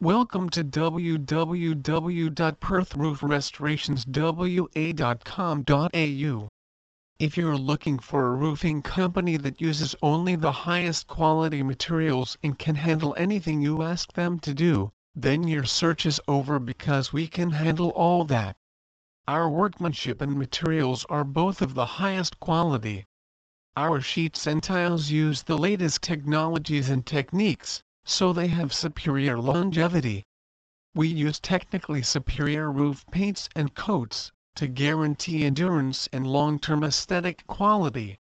Welcome to www.perthroofrestorationswa.com.au. If you're looking for a roofing company that uses only the highest quality materials and can handle anything you ask them to do, then your search is over because we can handle all that. Our workmanship and materials are both of the highest quality. Our sheets and tiles use the latest technologies and techniques, so they have superior longevity. We use technically superior roof paints and coats to guarantee endurance and long-term aesthetic quality.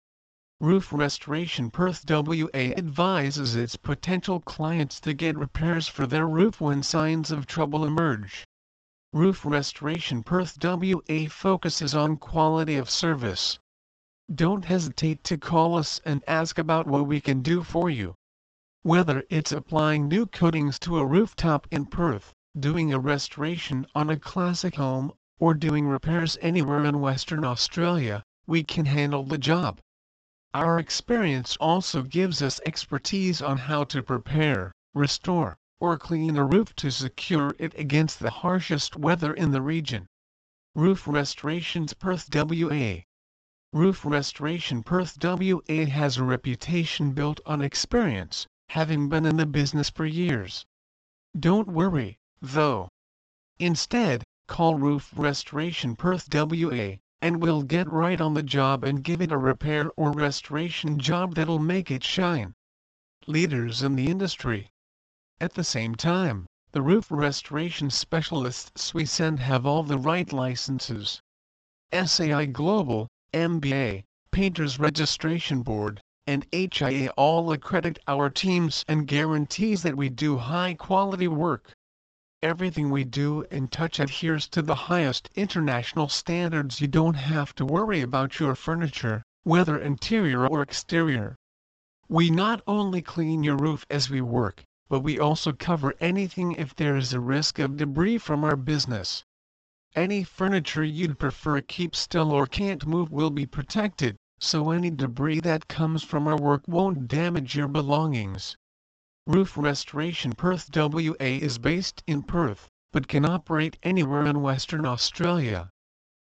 Roof Restoration Perth WA advises its potential clients to get repairs for their roof when signs of trouble emerge. Roof Restoration Perth WA focuses on quality of service. Don't hesitate to call us and ask about what we can do for you. Whether it's applying new coatings to a rooftop in Perth, doing a restoration on a classic home, or doing repairs anywhere in Western Australia, we can handle the job. Our experience also gives us expertise on how to prepare, restore, or clean a roof to secure it against the harshest weather in the region. Roof Restorations Perth WA Roof Restoration Perth WA has a reputation built on experience, having been in the business for years. Don't worry, though. Instead, call Roof Restoration Perth WA, and we'll get right on the job and give it a repair or restoration job that'll make it shine. Leaders in the industry. At the same time, the roof restoration specialists we send have all the right licenses. SAI Global, MBA, Painters Registration Board, and HIA all accredit our teams and guarantees that we do high quality work. Everything we do and touch adheres to the highest international standards you don't have to worry about your furniture, whether interior or exterior. We not only clean your roof as we work, but we also cover anything if there is a risk of debris from our business. Any furniture you'd prefer keep still or can't move will be protected so any debris that comes from our work won't damage your belongings. Roof Restoration Perth WA is based in Perth, but can operate anywhere in Western Australia.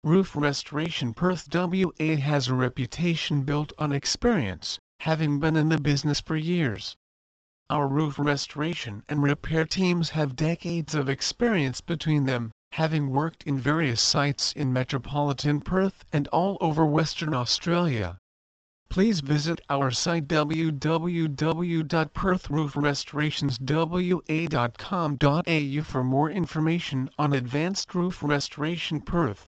Roof Restoration Perth WA has a reputation built on experience, having been in the business for years. Our roof restoration and repair teams have decades of experience between them, having worked in various sites in metropolitan Perth and all over Western Australia. Please visit our site www.perthroofrestorationswa.com.au for more information on Advanced Roof Restoration Perth.